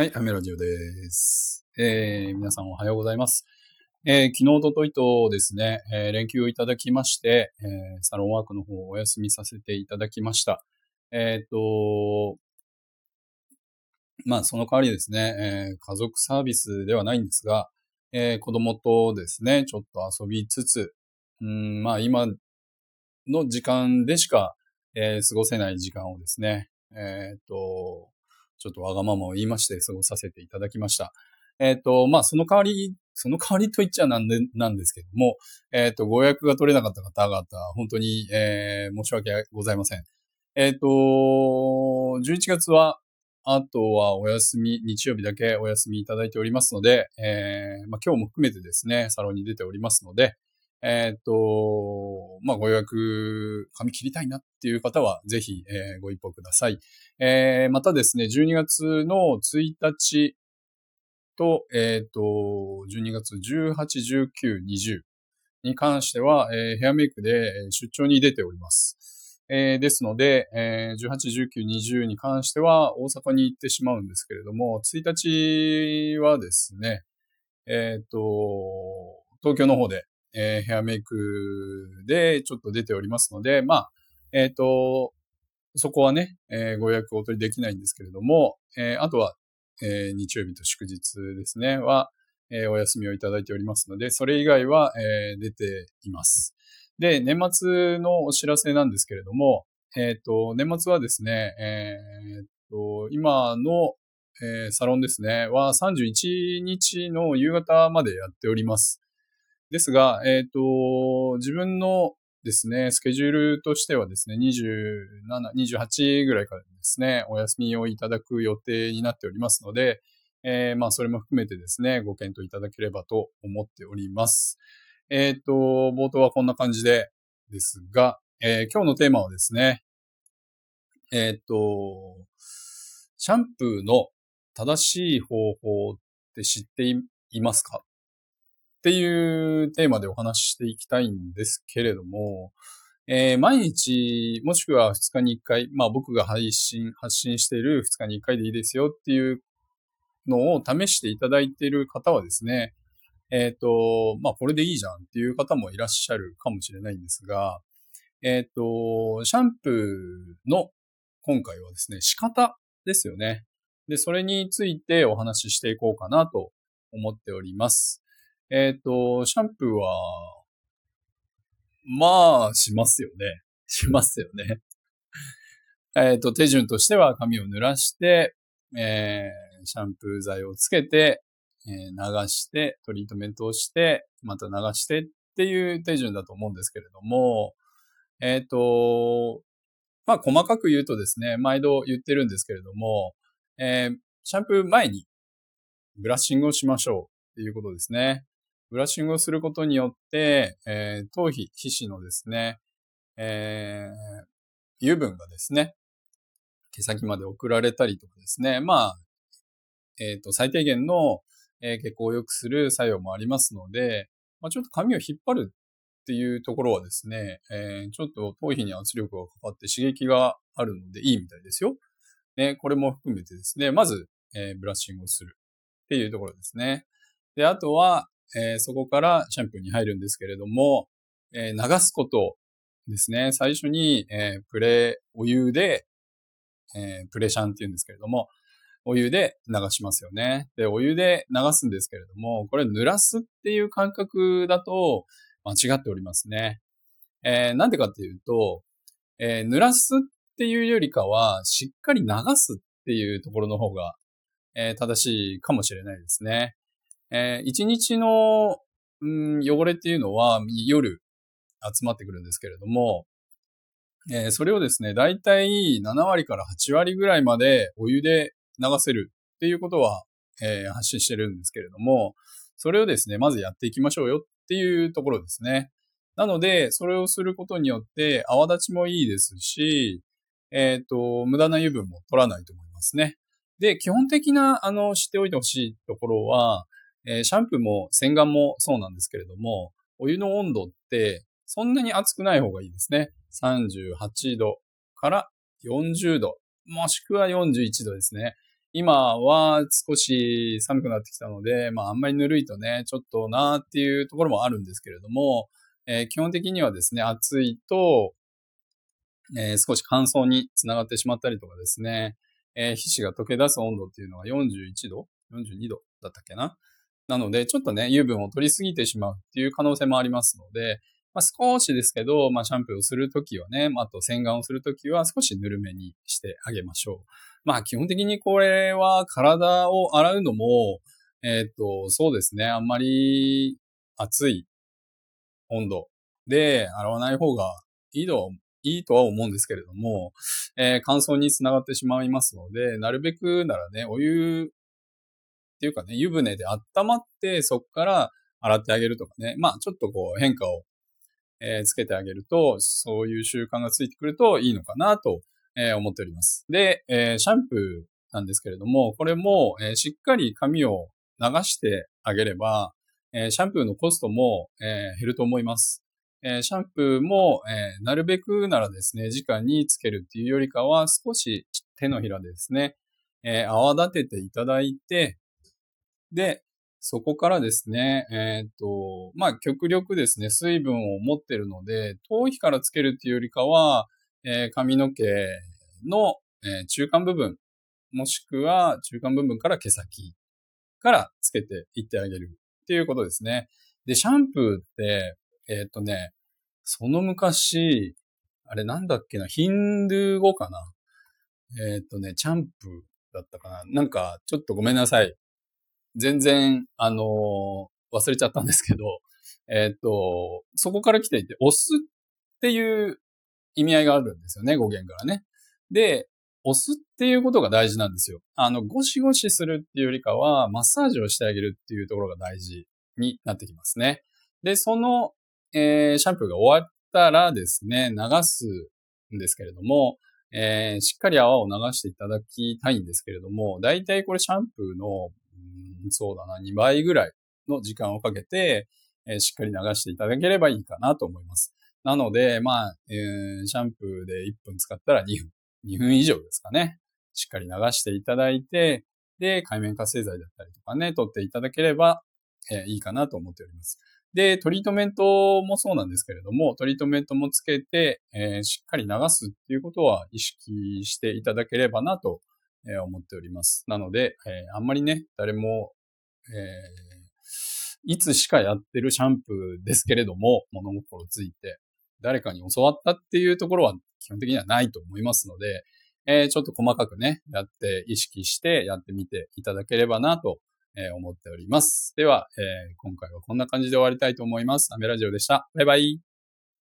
はい、アメラジオです。えー、皆さんおはようございます。えー、昨日、おとといとですね、えー連休をいただきまして、えーサロンワークの方をお休みさせていただきました。えっ、と、まあ、その代わりですね、えー家族サービスではないんですが、えー子供とですね、ちょっと遊びつつ、うん、まあ、今の時間でしか、えー過ごせない時間をですね、えっ、と、ちょっとわがままを言いまして過ごさせていただきました。えっ、と、まあ、その代わり、その代わりと言っちゃなんで、なんですけども、えっ、と、ご予約が取れなかった方々、本当に、えー申し訳ございません。えっ、と、11月は、あとはお休み、日曜日だけお休みいただいておりますので、えーまあ、今日も含めてですね、サロンに出ておりますので、えっ、と、まあ、ご予約、髪切りたいなっていう方は、ぜひ、えーご一報ください。えーまたですね、12月の1日と、えっ、と、12月18、19、20に関しては、えヘアメイクで出張に出ております。えですので、えー18、19、20に関しては大阪に行ってしまうんですけれども、1日はですね、えっ、と、東京の方で、えーヘアメイクでちょっと出ておりますので、まあ、えっ、と、そこはね、えーご予約をお取りできないんですけれども、えあとは、え日曜日と祝日ですね、は、えお休みをいただいておりますので、それ以外は、え出ています。で、年末のお知らせなんですけれども、えっ、と、年末はですね、えっ、と、今の、えサロンですね、は31日の夕方までやっております。ですが、えっ、と、自分のですね、スケジュールとしてはですね、27、28ぐらいからですね、お休みをいただく予定になっておりますので、えーまあ、それも含めてですね、ご検討いただければと思っております。えっ、と、冒頭はこんな感じでですが、えー今日のテーマはですね、えっ、と、シャンプーの正しい方法って知っていますか？っていうテーマでお話ししていきたいんですけれども、えー毎日、もしくは2日に1回、まあ僕が配信、発信している2日に1回でいいですよっていうのを試していただいている方はですね、えっ、と、まあこれでいいじゃんっていう方もいらっしゃるかもしれないんですが、えっ、と、シャンプーの今回はですね、仕方ですよね。で、それについてお話ししていこうかなと思っております。えっ、と、シャンプーは、まあ、しますよね。しますよね。えっと、手順としては髪を濡らして、えーシャンプー剤をつけて、えー流して、トリートメントをして、また流してっていう手順だと思うんですけれども、えっ、と、まあ、細かく言うとですね、毎度言ってるんですけれども、えーシャンプー前にブラッシングをしましょうっていうことですね。ブラッシングをすることによって、えー頭皮、皮脂のですね、えー油分がですね、毛先まで送られたりとかですね、まあ、えっ、と、最低限の、えー血行を良くする作用もありますので、まあ、ちょっと髪を引っ張るっていうところはですね、えーちょっと頭皮に圧力がかかって刺激があるのでいいみたいですよ。ね、これも含めてですね、まず、えーブラッシングをするっていうところですね。で、あとは、えーそこからシャンプーに入るんですけれども、えー流すことですね。最初に、えープレ、お湯で、えープレシャンって言うんですけれども、お湯で流しますよね。で、お湯で流すんですけれども、これ濡らすっていう感覚だと間違っておりますね。えーなんでかっていうと、えー濡らすっていうよりかは、しっかり流すっていうところの方が、えー正しいかもしれないですね。えー一日の、うん、汚れっていうのは夜集まってくるんですけれども、えーそれをですね、だいたい7割から8割ぐらいまでお湯で流せるっていうことは、えー発信してるんですけれども、それをですね、まずやっていきましょうよっていうところですね。なので、それをすることによって泡立ちもいいですし、えっ、と、無駄な油分も取らないと思いますね。で、基本的な、あの、知っておいてほしいところは、えーシャンプーも洗顔もそうなんですけれども、お湯の温度ってそんなに熱くない方がいいですね。38度から40度、もしくは41度ですね。今は少し寒くなってきたので、まああんまりぬるいとね、ちょっとなーっていうところもあるんですけれども、えー、基本的にはですね、暑いと、えー、少し乾燥につながってしまったりとかですね、えー、皮脂が溶け出す温度っていうのが41度 ?42 度だったっけななので、ちょっとね、油分を取りすぎてしまうっていう可能性もありますので、まあ、少しですけど、まあ、シャンプーをするときはね、まあと洗顔をするときは少しぬるめにしてあげましょう。まあ、基本的にこれは体を洗うのも、えっ、と、そうですね、あんまり熱い温度で洗わない方がいいといいとは思うんですけれども、えー、乾燥につながってしまいますので、なるべくならね、お湯っていうかね、湯船で温まって、そこから洗ってあげるとかね、まあちょっとこう変化をえー、つけてあげると、そういう習慣がついてくるといいのかなと、えー、思っております。で、えー、シャンプーなんですけれども、これも、えしっかり髪を流してあげれば、えシャンプーのコストも、え減ると思います。えシャンプーも、えなるべくならですね、直につけるっていうよりかは、少し手のひらでですね、え泡立てていただいて、で、そこからですね、えっ、と、まあ、極力ですね、水分を持ってるので、頭皮からつけるっていうよりかは、えー、髪の毛の、えー、中間部分、もしくは中間部分から毛先からつけていってあげるっていうことですね。で、シャンプーって、えっ、とね、その昔、あれなんだっけな、ヒンドゥー語かな？えっ、とね、チャンプーだったかな？なんか、ちょっとごめんなさい。全然、あのー、忘れちゃったんですけど、えっ、と、そこから来ていて、押すっていう意味合いがあるんですよね、語源からね。で、押すっていうことが大事なんですよ。あの、ゴシゴシするっていうよりかは、マッサージをしてあげるっていうところが大事になってきますね。で、その、えー、シャンプーが終わったらですね、流すんですけれども、えー、しっかり泡を流していただきたいんですけれども、だいたいこれシャンプーのそうだな、2倍ぐらいの時間をかけて、えー、しっかり流していただければいいかなと思います。なので、まあ、えー、シャンプーで1分使ったら2分、2分以上ですかね。しっかり流していただいて、で、海面活性剤だったりとかね、取っていただければ、えー、いいかなと思っております。で、トリートメントもそうなんですけれども、トリートメントもつけて、えー、しっかり流すっていうことは意識していただければなとえー、思っております。なので、えー、あんまりね、誰も、えー、いつしかやってるシャンプーですけれども、物心ついて、誰かに教わったっていうところは基本的にはないと思いますので、えー、ちょっと細かくね、やって意識してやってみていただければなと、えー、思っております。では、えー、今回はこんな感じで終わりたいと思います。アメラジオでした。バイバイ。